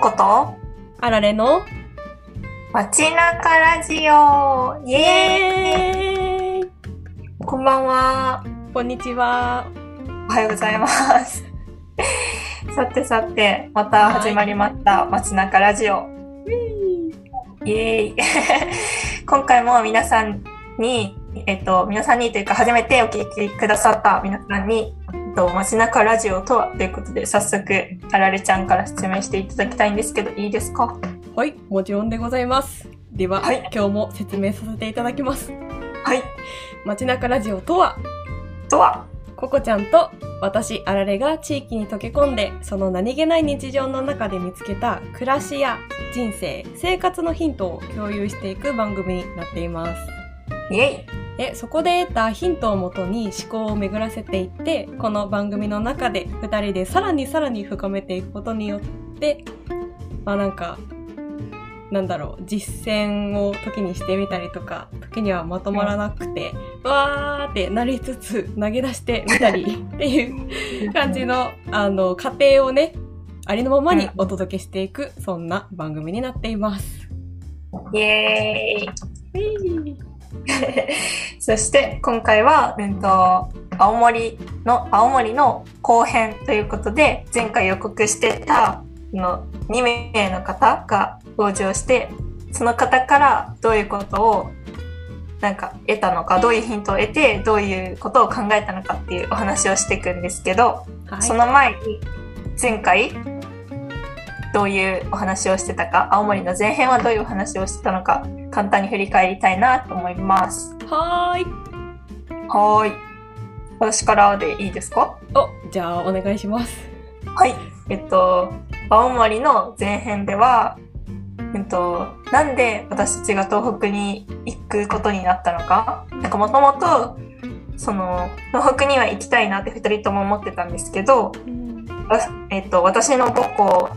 こと？あられの？街中ラジオイイエーイこんばんは。こんにちは。おはようございます。さてさて、また始まりました、街中ラジオ。イエーイ今回も皆さんに、えっと、皆さんにというか、初めてお聞きくださった皆さんに、と、街中ラジオとはということで、早速、あられちゃんから説明していただきたいんですけど、いいですか？はい、もちろんでございます。では、はい今日も説明させていただきます。はい。街中ラジオとは、とは、ココちゃんと私あられが地域に溶け込んで、その何気ない日常の中で見つけた暮らしや人生、生活のヒントを共有していく番組になっています。イェイで、そこで得たヒントをもとに思考を巡らせていって、この番組の中で二人でさらにさらに深めていくことによって、まあなんか、なんだろう、実践を時にしてみたりとか、時にはまとまらなくて、わーってなりつつ投げ出してみたり っていう感じの、あの、過程をね、ありのままにお届けしていく、そんな番組になっています。イエーイそして今回は、うんと、青森の、青森の後編ということで、前回予告してたの2名の方が登場して、その方からどういうことをなんか得たのか、どういうヒントを得て、どういうことを考えたのかっていうお話をしていくんですけど、はい。その前に前回どういうお話をしてたか青森の前編はどういうお話をしてたのか簡単に振り返りたいなと思います。はーい。はーい。私からでいいですか？お、じゃあお願いします。はい。えっと青森の前編ではえっとなんで私たちが東北に行くことになったのかなんかもともとその東北には行きたいなって2人とも思ってたんですけどわえっと、私の母校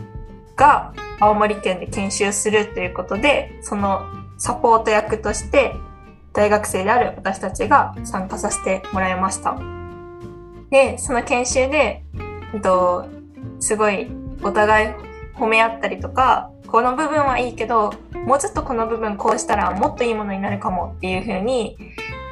が青森県で研修するということで、そのサポート役として大学生である私たちが参加させてもらいました。で、その研修で、えっと、すごいお互い褒め合ったりとか、この部分はいいけど、もうちょっとこの部分こうしたらもっといいものになるかもっていう風に、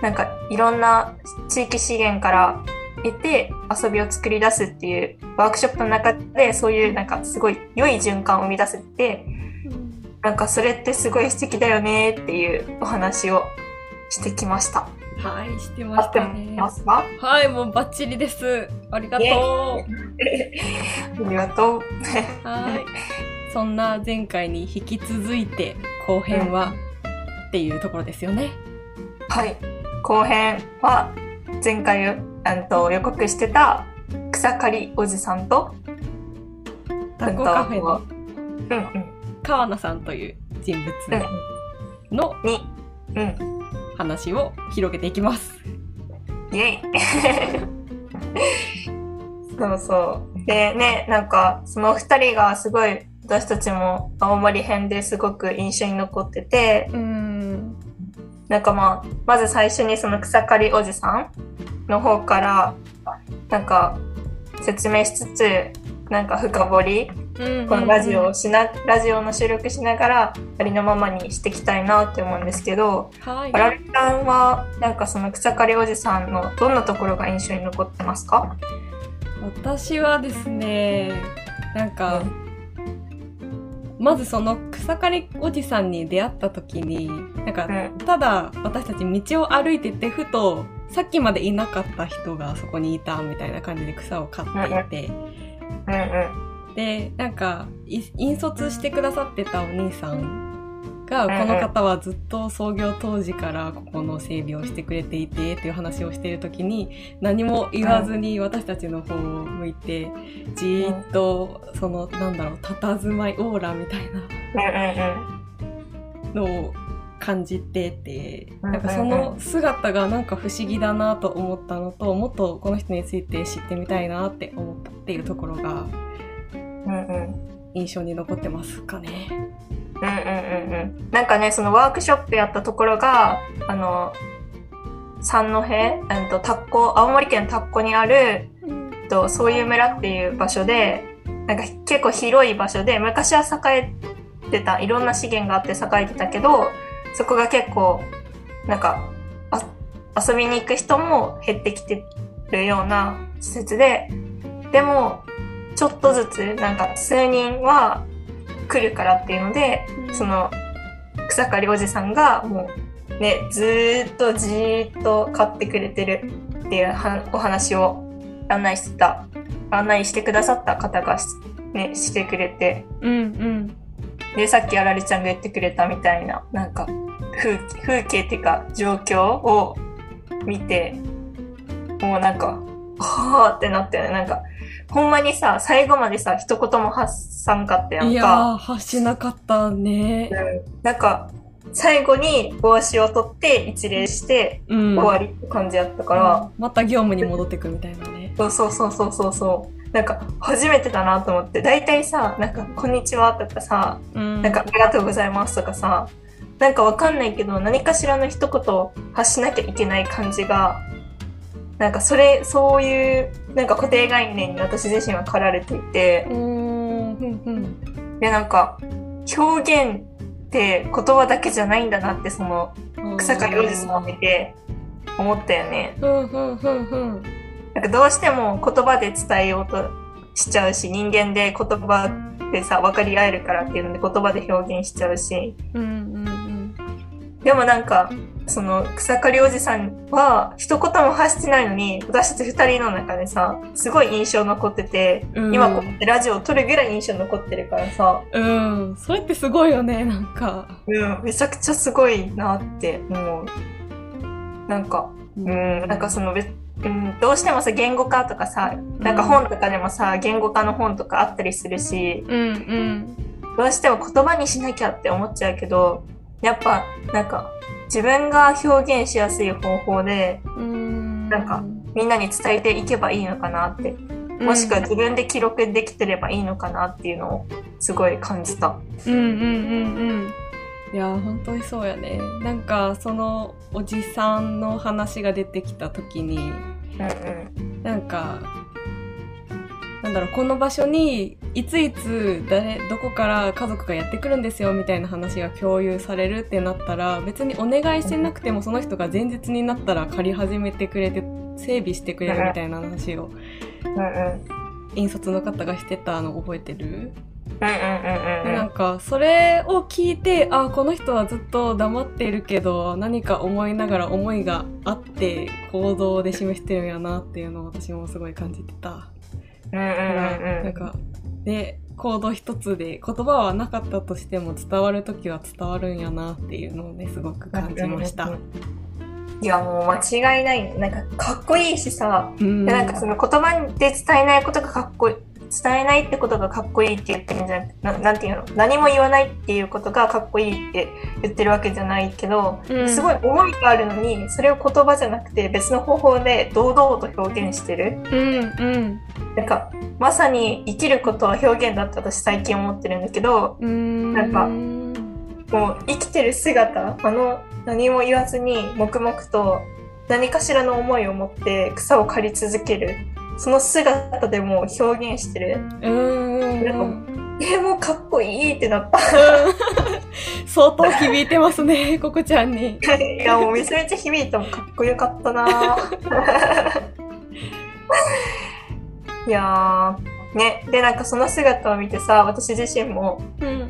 なんかいろんな地域資源から得て遊びを作り出すっていうワークショップの中でそういうなんかすごい良い循環を生み出せてなんかそれってすごい素敵だよねっていうお話をしてきました。はい、してましたね。ますか？はい、もうバッチリです。ありがとう。ありがとう。はい。そんな前回に引き続いて後編は、っていうところですよね。はい。後編は前回と予告してた草刈りおじさんと、カフェのうんうん川名さんという人うん物のに、うん、話を広げていきます。イェイ そうそう。でね、なんか、その二人がすごい、私たちも青森編ですごく印象に残ってて、うーん。なんかまあ、まず最初にその草刈りおじさんの方から、なんか、説明しつつ、なんか深掘り、このラジオをしな、ラジオの収録しながら、ありのままにしていきたいなって思うんですけど、はい。あ。られさんは、なんかその草刈りおじさんのどんなところが印象に残ってますか？私はですね、なんか、まずその草刈りおじさんに出会った時に、なんかうん、ただ私たち道を歩いててふと、さっきまでいなかった人がそこにいたみたいな感じで草を刈っていて。で、なんか、い引率してくださってたお兄さんが、この方はずっと創業当時からここの整備をしてくれていてっていう話をしている時に、何も言わずに私たちの方を向いて、じーっと、その、なんだろう、佇まい、オーラみたいなのを感じてて、なんかその姿がなんか不思議だなと思ったのと、もっとこの人について知ってみたいなって思ったっていうところが。印象に残ってますかね。うんうんうんうん。なんかね、そのワークショップやったところが、あの、三戸、うんと、田子、青森県田子にある、とそういう村っていう場所で、なんか結構広い場所で、昔は栄えてた、いろんな資源があって栄えてたけど、そこが結構、なんか、あ遊びに行く人も減ってきてるような施設で、でも、ちょっとずつ、なんか数人は来るからっていうので、その、草刈りおじさんがもうね、ずーっとじーっと買ってくれてるっていうはお話を案内してた、案内してくださった方がしね、してくれて、うんうん。で、さっきあられちゃんが言ってくれたみたいな、なんか、風風景っていうか、状況を見て、もうなんか、はーってなったよね。なんか、ほんまにさ、最後までさ、一言も発さんかったやんいや発しなかったね。なんか、最後に帽子を取って一礼してうん。終わりって感じやったから、また業務に戻ってくみたいなね。そうそうそうそうそうそう。なんか、初めてだなと思って、大体さ、なんか、こんにちはとかさ、うん。なんか、ありがとうございますとかさ、なんかわかんないけど、何かしらの一言発しなきゃいけない感じが、なんかそれ、そういう、なんか固定概念に私自身は駆られていて。で、なんか、表現って言葉だけじゃないんだなって、その、草刈おじさんを見て思ったよね。なんかどうしても言葉で伝えようとしちゃうし、人間で言葉でさ、分かり合えるからっていうので言葉で表現しちゃうし、うんうんうん。でもなんか、その草刈りおじさんは一言も発してないのに、私たち二人の中でさ、すごい印象残ってて、うん今こうやってラジオを撮るぐらい印象残ってるからさ、うん。それってすごいよね、なんか。うん、めちゃくちゃすごいなって思う。なんか、うん、なんかそのべ、うん、どうしてもさ、言語化とかさ、なんか本とかでもさ、言語化の本とかあったりするし、うんうん。どうしても言葉にしなきゃって思っちゃうけど、やっぱ、なんか、自分が表現しやすい方法で、うん。なんかみんなに伝えていけばいいのかなって、もしくは自分で記録できてればいいのかなっていうのをすごい感じた。うんうんうんうん。いや、本当にそうやね。なんか、そのおじさんの話が出てきた時に、うんうん。なんか、なんだろう、この場所に、いついつ、誰、どこから家族がやってくるんですよ、みたいな話が共有されるってなったら、別にお願いしてなくても、その人が前日になったら借り始めてくれて、整備してくれるみたいな話を、うんうん。引率の方がしてたの覚えてる。なんか、それを聞いて、あ、この人はずっと黙っているけど、何か思いながら思いがあって、行動で示してるんやなっていうのを私もすごい感じてた。うんうんから、うんうん。なんか、で、行動一つで、言葉はなかったとしても伝わるときは伝わるんやなっていうのをね、すごく感じました。いや、もう間違いない。なんか、かっこいいしさ、うん。でなんかその言葉で伝えないことがかっこいい。伝えないってことがかっこいいって言ってるんじゃなくて、ななんていうの？何も言わないっていうことがかっこいいって言ってるわけじゃないけど、うんすごい思いがあるのに、それを言葉じゃなくて別の方法で堂々と表現してる。うん、うん。なんか、まさに生きることは表現だって私最近思ってるんだけど、ん。なんかもう生きてる姿、あの何も言わずに黙々と何かしらの思いを持って草を刈り続ける。その姿でもう表現してる。うーん。なんかうんえ、もうかっこいいってなった。相当響いてますね、ココちゃんに。いや、もうめちゃめちゃ響いたもんかっこよかったな いやー、ね。で、なんかその姿を見てさ、私自身も、うん。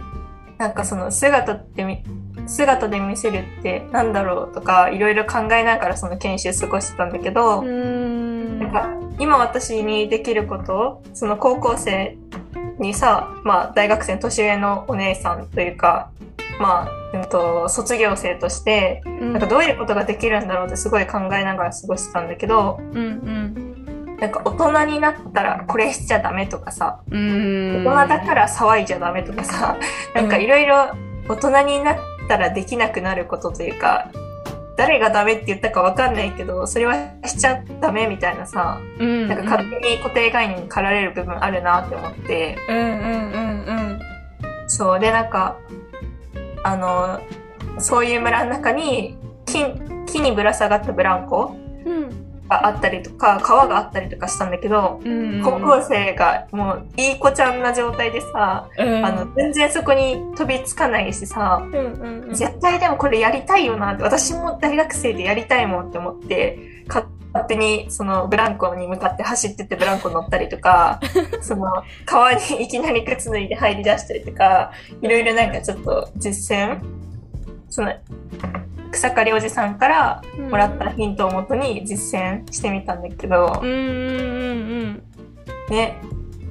なんかその姿ってみ、姿で見せるってなんだろうとか、いろいろ考えながらその研修過ごしてたんだけど、ん。なんか今私にできることその高校生にさ、まあ大学生の年上のお姉さんというか、まあ、うんと、卒業生として、うん。なんかどういうことができるんだろうってすごい考えながら過ごしてたんだけど、うんなんか大人になったらこれしちゃダメとかさ。大人だから騒いじゃダメとかさ、なんかいろいろ大人になったらできなくなることというか、誰がダメって言ったかわかんないけど、それはしちゃダメみたいなさ、うん。なんか勝手に固定概念に駆られる部分あるなって思って、うんうんうんそう。で、なんか、あの、そういう村の中に木、木にぶら下がったブランコうん。うん。があったりとか、川があったりとかしたんだけど、うんうん。高校生がもういい子ちゃんな状態でさ、うん。あの、全然そこに飛びつかないしさ、うんうんうん。絶対でもこれやりたいよなって、私も大学生でやりたいもんって思って、勝手にそのブランコに向かって走ってってブランコ乗ったりとか、その川にいきなり靴脱いで入り出したりとか、いろいろなんかちょっと実践、その草刈りおじさんからもらったヒントをもとに実践してみたんだけど、うんうんうん。ね、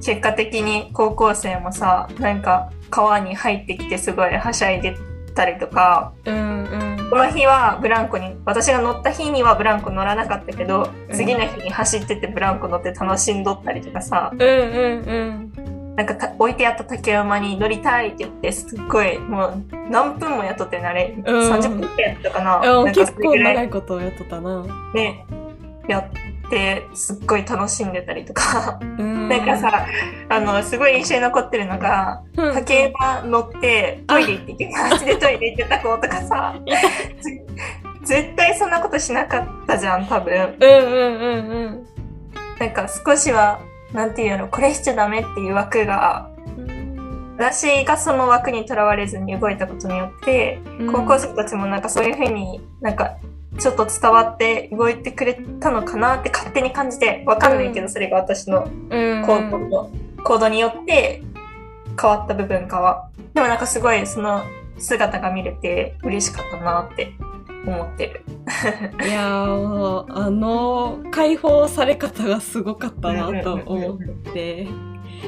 結果的に高校生もさ、なんか川に入ってきてすごいはしゃいでたりとか、うんうん。この日はブランコに、私が乗った日にはブランコ乗らなかったけど、うん。次の日に走っててブランコ乗って楽しんどったりとかさ、うんうんうんなんかた置いてあった竹馬に乗りたいって言って、すっごいもう何分もやっとってなれ、ん。30分くらいやったかな？うんな結構長いことやっとったな。ね、やって、すっごい楽しんでたりとか。ななんかさ、あの、すごい印象に残ってるのが、うん竹馬乗ってトイレ行って、足でトイレ行ってた子とかさ、ぜ 絶対そんなことしなかったじゃん、多分。うんうんうんうん。なんか少しは、なんていうの、これしちゃダメっていう枠が、私がその枠にとらわれずに動いたことによって、高校生たちもなんかそういうふうになんか、ちょっと伝わって動いてくれたのかなって勝手に感じて、わかんないけど、それが私のうん。行動の行動によって変わった部分かは。でもなんかすごいその姿が見れて嬉しかったなって思ってる。いやーあの解放され方がすごかったなと思ってい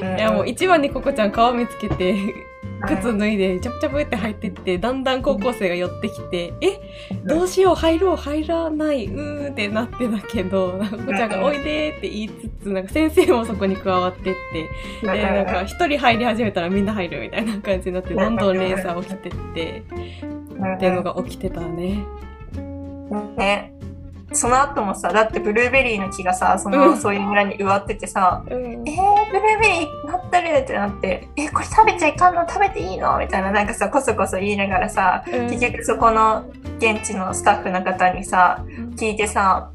やもう一番にココちゃん顔見つけて靴脱いでチャプチャプって入ってってだんだん高校生が寄ってきて「えどうしよう入ろう入らないうー」ってなってたけどなんかココちゃんが「おいで」って言いつつなんか先生もそこに加わってってでなんか一人入り始めたらみんな入るみたいな感じになってどんどん連鎖起きてってっていうのが起きてたね。ね。その後もさ、だってブルーベリーの木がさ、その、うん。そういう村に植わっててさ、うん。えー、ブルーベリーなってるってなって、え、これ食べちゃいかんの？食べていいの？みたいな、なんかさ、こそこそ言いながらさ、うん。結局そこの現地のスタッフの方にさ、聞いてさ、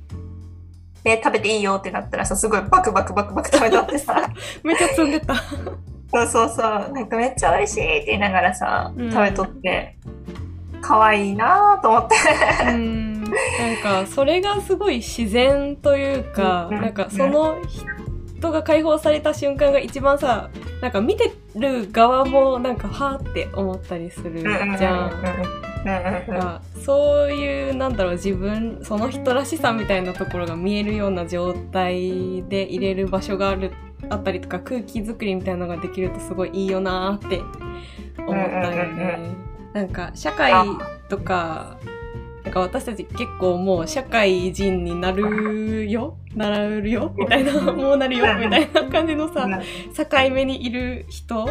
で、食べていいよってなったらさ、すごいバクバクバクバク食べとってさ、めっちゃ積んでた。そうそうそう、なんかめっちゃ美味しいって言いながらさ、うん。食べとって、可愛いなぁと思って。うんなんかそれがすごい自然というか、うん。なんかその人が解放された瞬間が一番さなんか見てる側もなんかはーって思ったりするじゃん。がそういうなんだろう自分その人らしさみたいなところが見えるような状態で入れる場所があるあったりとか空気作りみたいなのができるとすごいいいよなーって思ったよね。なんか社会とかなんか私たち結構もう社会人になるよなるよみたいなもうなるよみたいな感じのさ境目にいる人。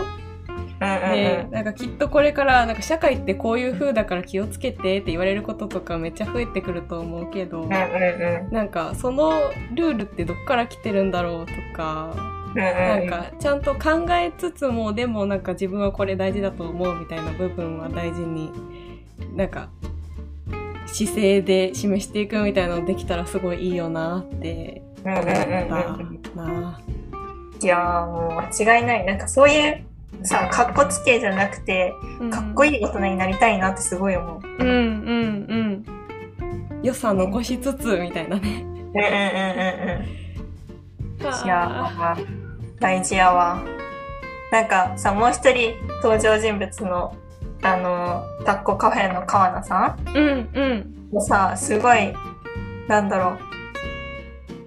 で、なんかきっとこれから、なんか社会ってこういう風だから気をつけてって言われることとかめっちゃ増えてくると思うけど、なんかそのルールってどっから来てるんだろうとか、なんかちゃんと考えつつも、でもなんか自分はこれ大事だと思うみたいな部分は大事に、なんか姿勢で示していくみたいなのできたらすごいいいよなって思ったな。いやーもう間違いない。なんかそういうさ、かっこつけじゃなくて、かっこいい大人になりたいなってすごい思う。うんうんうん。良さ残しつつみたいなね。うんうんうんうんうん。いやー大事やわ。なんかさ、もう一人登場人物の、あの、タッコカフェの川名さんうんうん。もさ、すごい、なんだろう。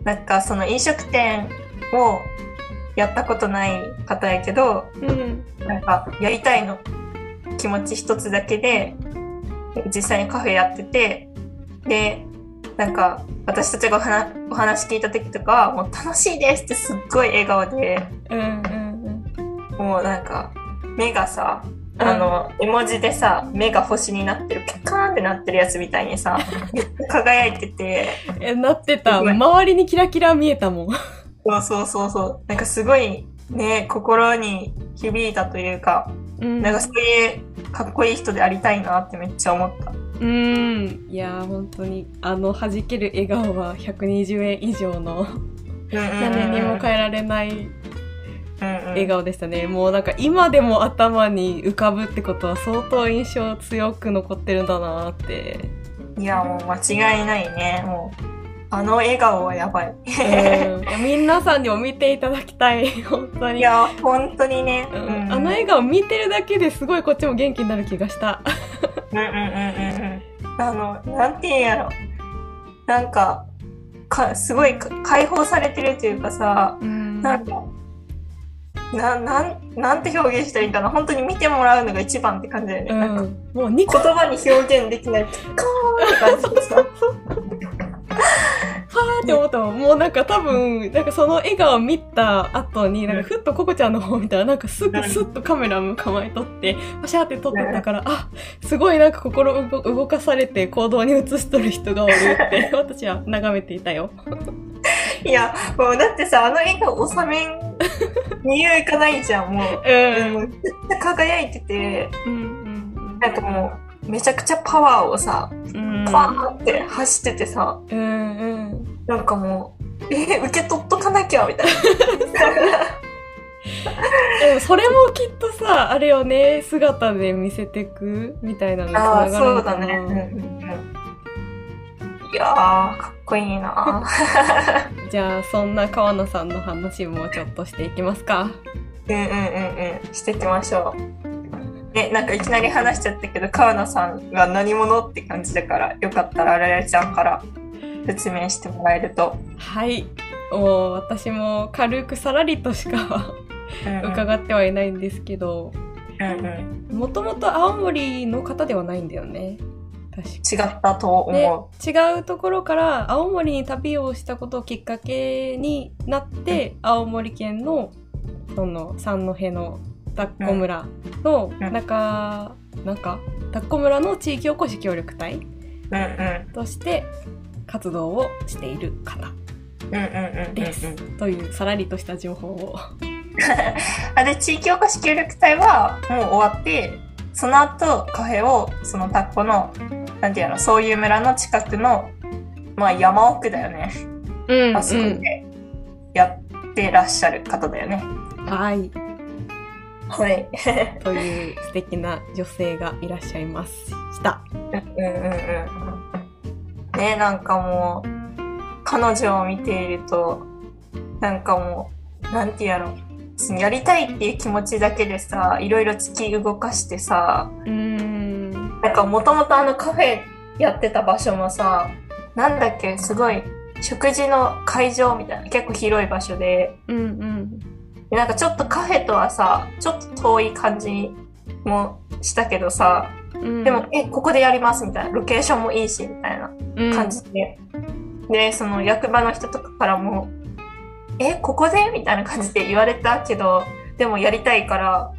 なんかその飲食店をやったことない方やけど、うん。なんかやりたいの気持ち一つだけで、実際にカフェやってて、で、なんか私たちがお話お話聞いた時とかはもう楽しいですってすっごい笑顔で、うんうんもうなんか目がさ、あの、絵文字でさ、目が星になってる、ピカーンってなってるやつみたいにさ、めっちゃ輝いてて、うん。え、なってた。周りにキラキラ見えたもん。そうそうそうそう、なんかすごいね、心に響いたというか、うんなんかそういうかっこいい人でありたいなってめっちゃ思った。ううん。いやー、本当に、あの弾ける笑顔は120円以上の何にも変えられない笑笑顔でしたね。もうなんか今でも頭に浮かぶってことは相当印象強く残ってるんだなーって。いや、もう間違いないね。もう、あの笑顔はやばい。うん皆さんにも見ていただきたい。本当に。いや、本当にね。うんあの笑顔見てるだけですごいこっちも元気になる気がした。うんうんうんうんうん。あの、なんていうんやろ。なんか、か、すごいか解放されてるというかさ、うんなんか、な、なん、なんて表現したらいいかな。本当に見てもらうのが一番って感じだよね。うなんもう言葉に表現できない、カーンって感じでさ。はーって思ったもん。もうなんか多分、なんかその笑顔見た後に、なんかふっとココちゃんの方見たら、なんかすぐスッとカメラ向構えとって、パシャーって撮ってたから、あ、すごいなんか心動動かされて行動に移しとる人がおるって、私は眺めていたよ。いや、もうだってさ、あの笑顔収めん、理由いかないじゃん、もう。うん。もうめっちゃ輝いてて、うんうんなんかもう、めちゃくちゃパワーをさ、うん。パーンって走っててさ、うんうん。なんかもう、え受け取っとかなきゃ、みたいな。でもそれもきっとさ、あれよね、姿で見せてくみたいなのにああ、繋がるそうのかな。だね。うんうんうんいやー、かっこいいな じゃあ、そんな川野さんの話もちょっとしていきますか。うんうんうんうん。していきましょう。ね、なんかいきなり話しちゃったけど、川野さんが何者って感じだから、よかったらあられちゃんから説明してもらえると。はい。もう私も軽くさらりとしか伺ってはいないんですけど。もともと青森の方ではないんだよね。違ったとで思違うところから青森に旅をしたことをきっかけになって、青森県のその三戸の田子村のうん中、なんか田子村の地域おこし協力隊う。うんうん。として活動をしている方うんうんうんうん。です、というさらりとした情報を あで、地域おこし協力隊はもう終わって、その後カフェをそのタッコの、なんていうの、そういう村の近くの、まあ山奥だよね。うんあそこでやってらっしゃる方だよね。はいはい。という素敵な女性がいらっしゃいますしたうんうんうんうん。ね、なんかもう、彼女を見ていると、なんかもう、なんてやろ。やりたいっていう気持ちだけでさ、いろいろ突き動かしてさ、うーんなんかもともとあのカフェやってた場所もさ、なんだっけ、すごい食事の会場みたいな結構広い場所で、うんうん。でなんかちょっとカフェとはさ、ちょっと遠い感じもしたけどさ、うん。でも、え、ここでやりますみたいな、ロケーションもいいし、みたいなうん。感じで。で、その役場の人とかからも、え、ここでみたいな感じで言われたけど、でもやりたいから、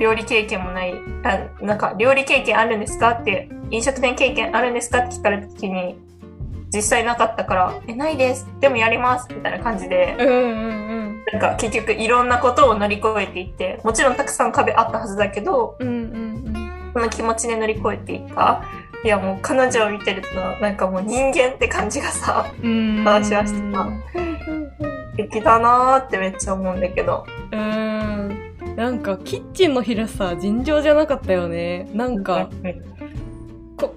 料理経験もない、あなんか、料理経験あるんですかって、飲食店経験あるんですかって聞かれた時に、実際なかったから、え、ないです。でもやります。みたいな感じで、うんうんなんか結局いろんなことを乗り越えていって、もちろんたくさん壁あったはずだけど、うんうんうんその気持ちで乗り越えていった。いやもう彼女を見てると、なんかもう人間って感じがさ、うん話はしてた素敵だなーってめっちゃ思うんだけど。うんなんかキッチンの広さ尋常じゃなかったよね。なんかうんこ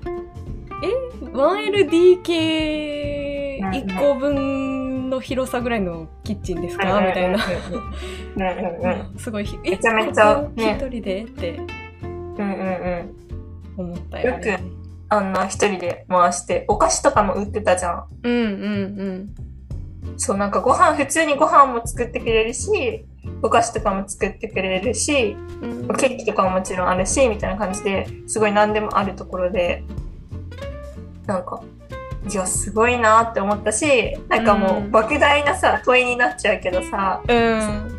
え 1LDK1 個分の広さぐらいのキッチンですか？みたいな。うんうんうん。すごいひめちゃめちゃ一人で？ってうんうんうん。思ったよね。よあんな一人で回して、お菓子とかも売ってたじゃん。うんうん。そう、なんかご飯、普通にご飯も作ってくれるし、お菓子とかも作ってくれるし、うん。うんケーキとかももちろんあるし、みたいな感じで、すごい何でもあるところで、なんか、いや、すごいなって思ったし、なんかもう、うん。莫大なさ、問いになっちゃうけどさ、うん。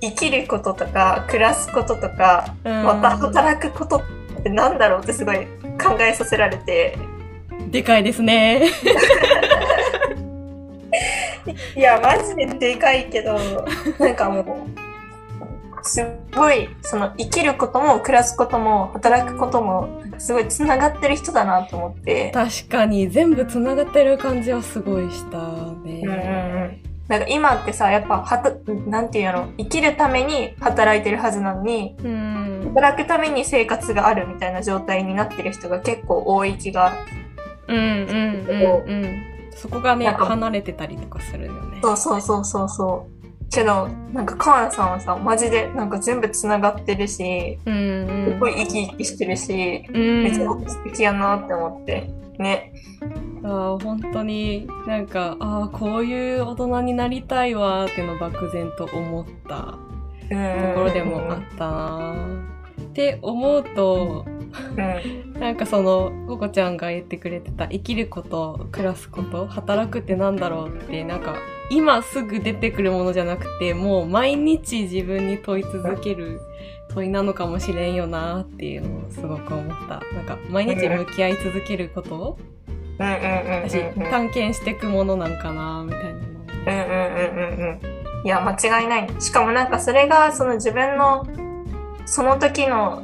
生きることとか、暮らすこととか、うん。また働くことってなんだろうってすごい考えさせられて、でかいですね いや、マジででかいけど、なんかもう、すごい、その生きることも暮らすことも働くことも、すごい繋がってる人だなと思って。確かに全部つながってる感じはすごいしたね。うんうんうん。なんか今ってさ、やっぱ、はた、なんていうの、生きるために働いてるはずなのに、うん。働くために生活があるみたいな状態になってる人が結構多い気が。うんうんうんうん。そこがね、離れてたりとかするよね。そうそうそうそうそう。けど、なんか川名さんはさ、マジでなんか全部繋がってるし、うんすごい生き生きしてるし、うん。めっちゃ素敵やなって思って。ね。あー本当になんか、ああ、こういう大人になりたいわーってのを漠然と思ったうん。ところでもあったなーって思うと、うん。なんかその、ココちゃんが言ってくれてた生きること、暮らすこと、働くってなんだろうって、なんか今すぐ出てくるものじゃなくて、もう毎日自分に問い続ける問いなのかもしれんよなーっていうのをすごく思った。なんか毎日向き合い続けること。私、探検していくものなんかなみたいなの。うんうんうんうんうん。いや、間違いない。しかもなんかそれが、その自分の、その時の、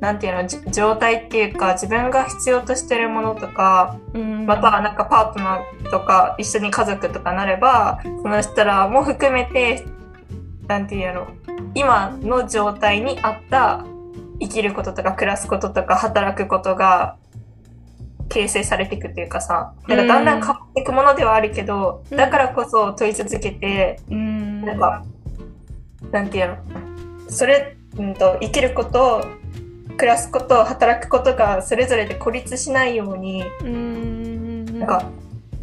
なんていうの、じ状態っていうか、自分が必要としてるものとか、うん。またはなんかパートナーとか、一緒に家族とかなれば、その人らも含めて、なんていうの、今の状態に合った生きることとか暮らすこととか働くことが形成されていくっていうかさ、なんかだんだん変わっていくものではあるけど、うん。だからこそ問い続けて、うん。なんか、なんていうの、それ、うんと、生きること、暮らすこと、働くことがそれぞれで孤立しないように、うん。なんか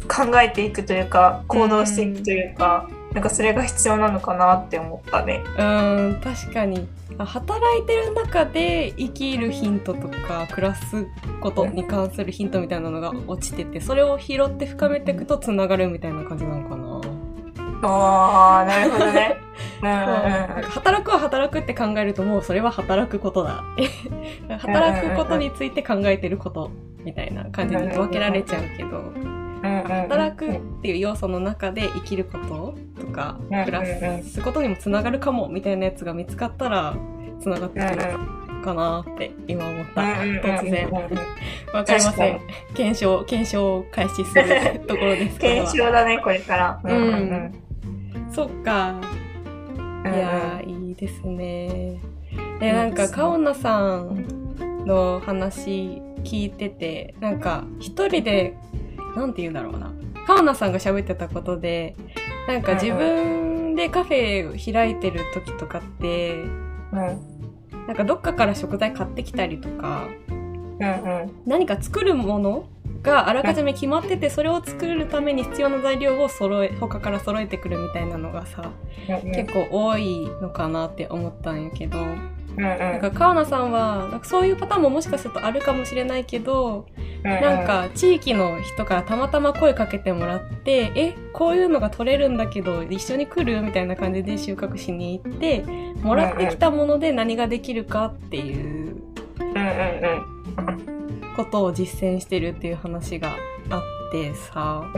考えていくというか、行動していくというか、なんかそれが必要なのかなって思ったね。うん、確かに。あ働いてる中で生きるヒントとか、暮らすことに関するヒントみたいなのが落ちてて、それを拾って深めていくと繋がるみたいな感じなのかな。ああ、なるほどね。うんうんなんか働くは働くって考えるともうそれは働くことだ。働くことについて考えてることみたいな感じに分けられちゃうけど。働くっていう要素の中で生きることとか、暮らすことにもつながるかもみたいなやつが見つかったら、つながってくるかなって今思った。突然。わかりません。検証、検証を開始するところですけど。検証だね、これから。うんうんそっか。うん。いやー、いいですね。え、なんか、カオナさんの話聞いてて、なんか、一人で、なんて言うんだろうな。カオナさんが喋ってたことで、なんか自分でカフェを開いてる時とかって、うんなんかどっかから食材買ってきたりとか、うんうん。何か作るものがあらかじめ決まってて、それを作るために必要な材料を揃え、他から揃えてくるみたいなのがさ、結構多いのかなって思ったんやけど、なんか川名さんは、なんかそういうパターンももしかするとあるかもしれないけど、なんか地域の人からたまたま声かけてもらって、え、こういうのが取れるんだけど、一緒に来るみたいな感じで収穫しに行って、もらってきたもので何ができるかっていう。うんうんうん。ことを実践してるっていう話があってさ、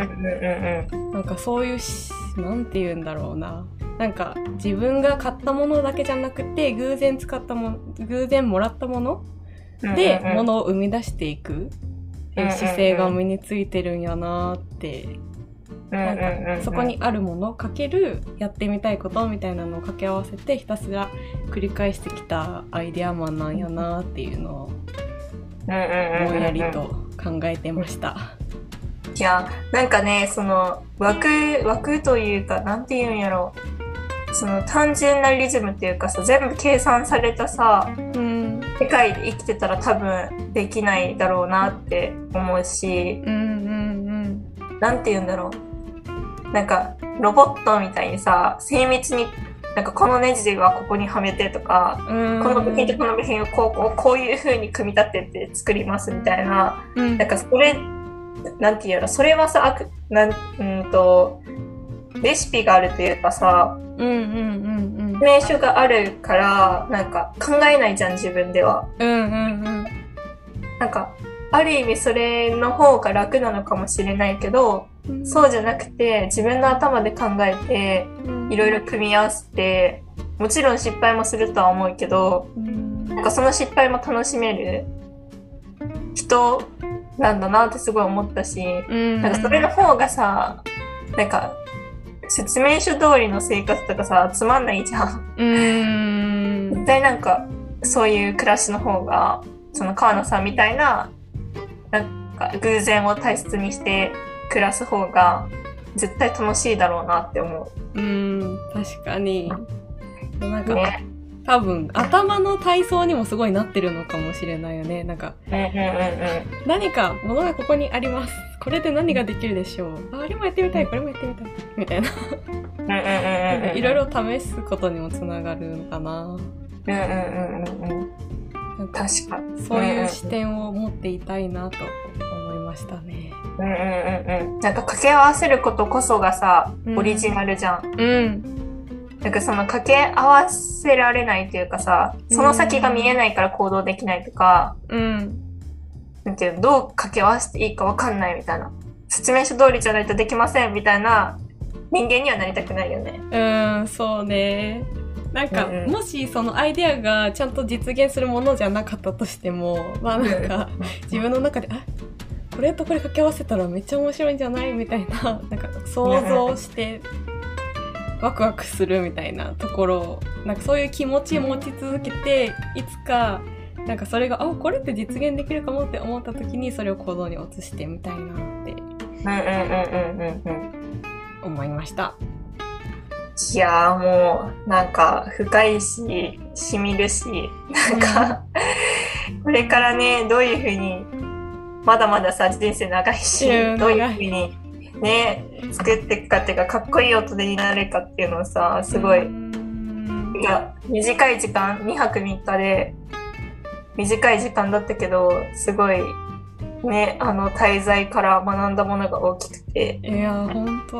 なんかそういうし、なんて言うんだろうな。なんか自分が買ったものだけじゃなくて、偶然使ったもの、偶然もらったものうん。で、ものを生み出していくっていう姿勢が身についてるんやなーって。なんかそこにあるものかけるやってみたいことみたいなのを掛け合わせてひたすら繰り返してきたアイデアマンなんやなーっていうのをぼんやりと考えてました。いや、なんかね、その、枠、枠というか、なんて言うんやろその単純なリズムっていうかさ、全部計算されたさ、うん。世界で生きてたら多分できないだろうなって思うし、うんうんなんて言うんだろう。なんか、ロボットみたいにさ、精密に、なんかこのネジはここにはめてとか、うん。この部品とこの部品をこう、こうこういう風に組み立てて作りますみたいな、うん。なんかそれ、なんていうの、それはさ、あく、なん、うんと、レシピがあるというかさ、うんうんうんうん。名称があるから、なんか考えないじゃん、自分では。うんうんなんか、ある意味それの方が楽なのかもしれないけど、うん。そうじゃなくて、自分の頭で考えて、うんいろいろ組み合わせて、もちろん失敗もするとは思うけど、うんなんかその失敗も楽しめる人なんだなってすごい思ったし、うんなんかそれの方がさ、なんか説明書通りの生活とかさ、つまんないじゃん。うん絶対なんかそういう暮らしの方が、その川野さんみたいな、なんか偶然を大切にして暮らす方が絶対楽しいだろうなって思う。ん確かに。なんう。か、ね。多分頭の体操にもすごいなってるのかもしれないよね。なんかうんうんうん何か物がここにあります。これで何ができるでしょう。ああれもやってみたいこれもやってみたい。みたいな。いろいろ試すことにもつながるのかな。うんうんうんうん確かに。そういう視点を持っていたいなと思いましたねうんうんうんうん。なんか掛け合わせることこそがさう、んオリジナルじゃん。うんなんかその掛け合わせられないというかさ、その先が見えないから行動できないとか、うんなんていうの、どう掛け合わせていいかわかんないみたいな。説明書通りじゃないとできませんみたいな人間にはなりたくないよね。うん、そうね。なんか、うんうんもしそのアイデアがちゃんと実現するものじゃなかったとしても、まあなんか、自分の中で、あこれとこれ掛け合わせたらめっちゃ面白いんじゃない？みたいな、なんか想像して、ワクワクするみたいなところを、なんかそういう気持ちを持ち続けて、いつか、なんかそれが、あ、これって実現できるかもって思った時に、それを行動に移してみたいなってうんうんうんうんうんうん。思いました。いやーもう、なんか深いし、しみるし、なんか、これからね、どういうふうに、まだまださ、人生長いしうん、どういうふうにね、作っていくかっていうか、かっこいい大人になれるかっていうのをさ、すごい、うん。いや、短い時間、2泊3日で、短い時間だったけど、すごい、ね、あの、滞在から学んだものが大きくて、いや、ほんと。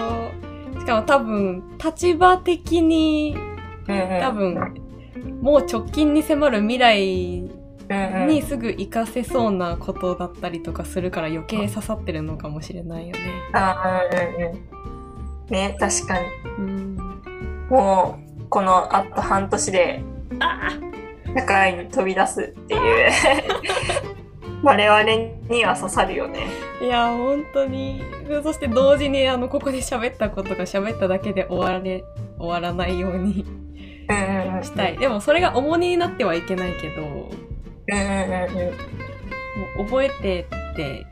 しかも多分、立場的に、多分、もう直近に迫る未来にすぐ活かせそうなことだったりとかするから余計刺さってるのかもしれないよね。あーうんうんうん。ね、確かに。うん。もう、このあと半年で、あ社会に飛び出すっていう、我々には刺さるよね。いや、本当に。そして同時に、あの、ここで喋ったことが喋っただけで終わられ、終わらないように。したい。でもそれが重荷になってはいけないけど、もう覚えてって、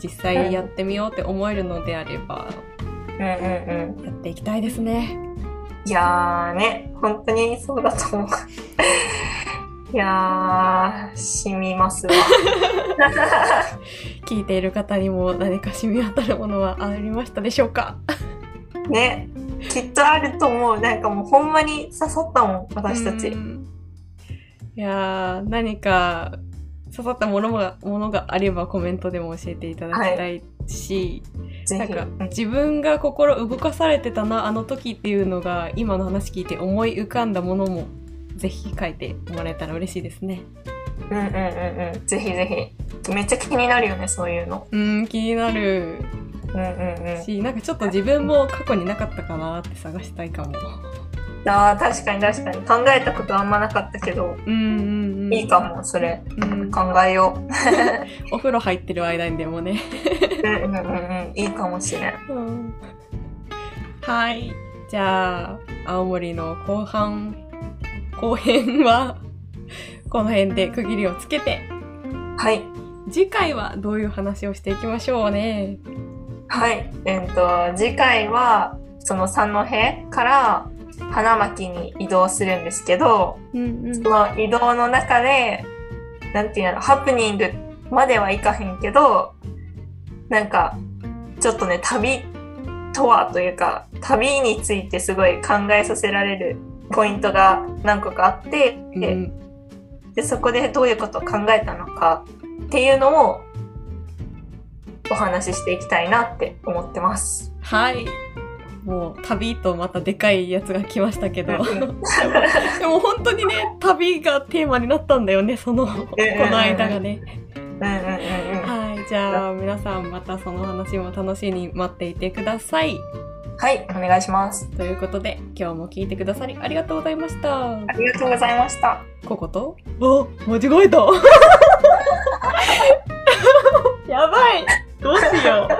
実際やってみようって思えるのであれば。やっていきたいですね。いやーね、本当にそうだと思う。いやー、染みますわ。聞いている方にも何か染み渡るものはありましたでしょうか？ね、きっとあると思う。なんかもうほんまに刺さったもん、私たち。うんいやー、何か刺さったものがものがあればコメントでも教えていただきたいし、ぜひ。なんかうん自分が心動かされてたな、あの時っていうのが今の話聞いて思い浮かんだものもぜひ書いてもらえたら嬉しいですね。うんうんうんうん。ぜひぜひ。めっちゃ気になるよね、そういうの。うん、気になるうんうんうん。し、なんかちょっと自分も過去になかったかなって探したいかも。ああ、確かに確かに。考えたことあんまなかったけど、うんうんうん。いいかも、それ。うん、考えよう。お風呂入ってる間にでもね。うんうんうんうん。いいかもしれん。うんはい。じゃあ、青森の後半、後編は、この辺で区切りをつけて、はい。次回はどういう話をしていきましょうね。はい。えっ、と、次回は、その三戸から花巻に移動するんですけど、うんうんその移動の中で、なんていうの、ハプニングまではいかへんけど、なんか、ちょっとね、旅とはというか、旅についてすごい考えさせられるポイントが何個かあって、うんで、そこでどういうことを考えたのかっていうのをお話ししていきたいなって思ってます。はい。もう旅とまたでかいやつが来ましたけど。でも本当にね、旅がテーマになったんだよね、その、この間がね。はい。じゃあ皆さんまたその話も楽しみに待っていてください。はい、お願いします。ということで、今日も聞いてくださりありがとうございました。ありがとうございました。ここと？あ、間違えた。やばい。どうしよう。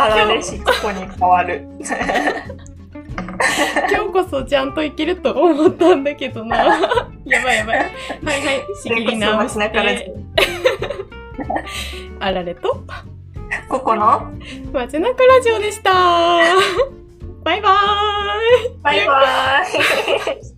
あら嬉しい、ここに変わる。今日こそちゃんといけると思ったんだけどな。やばいやばい。はいはい、仕切り直して。あられと、ここの？街中ラジオでした。バイバーイ。バイバーイ。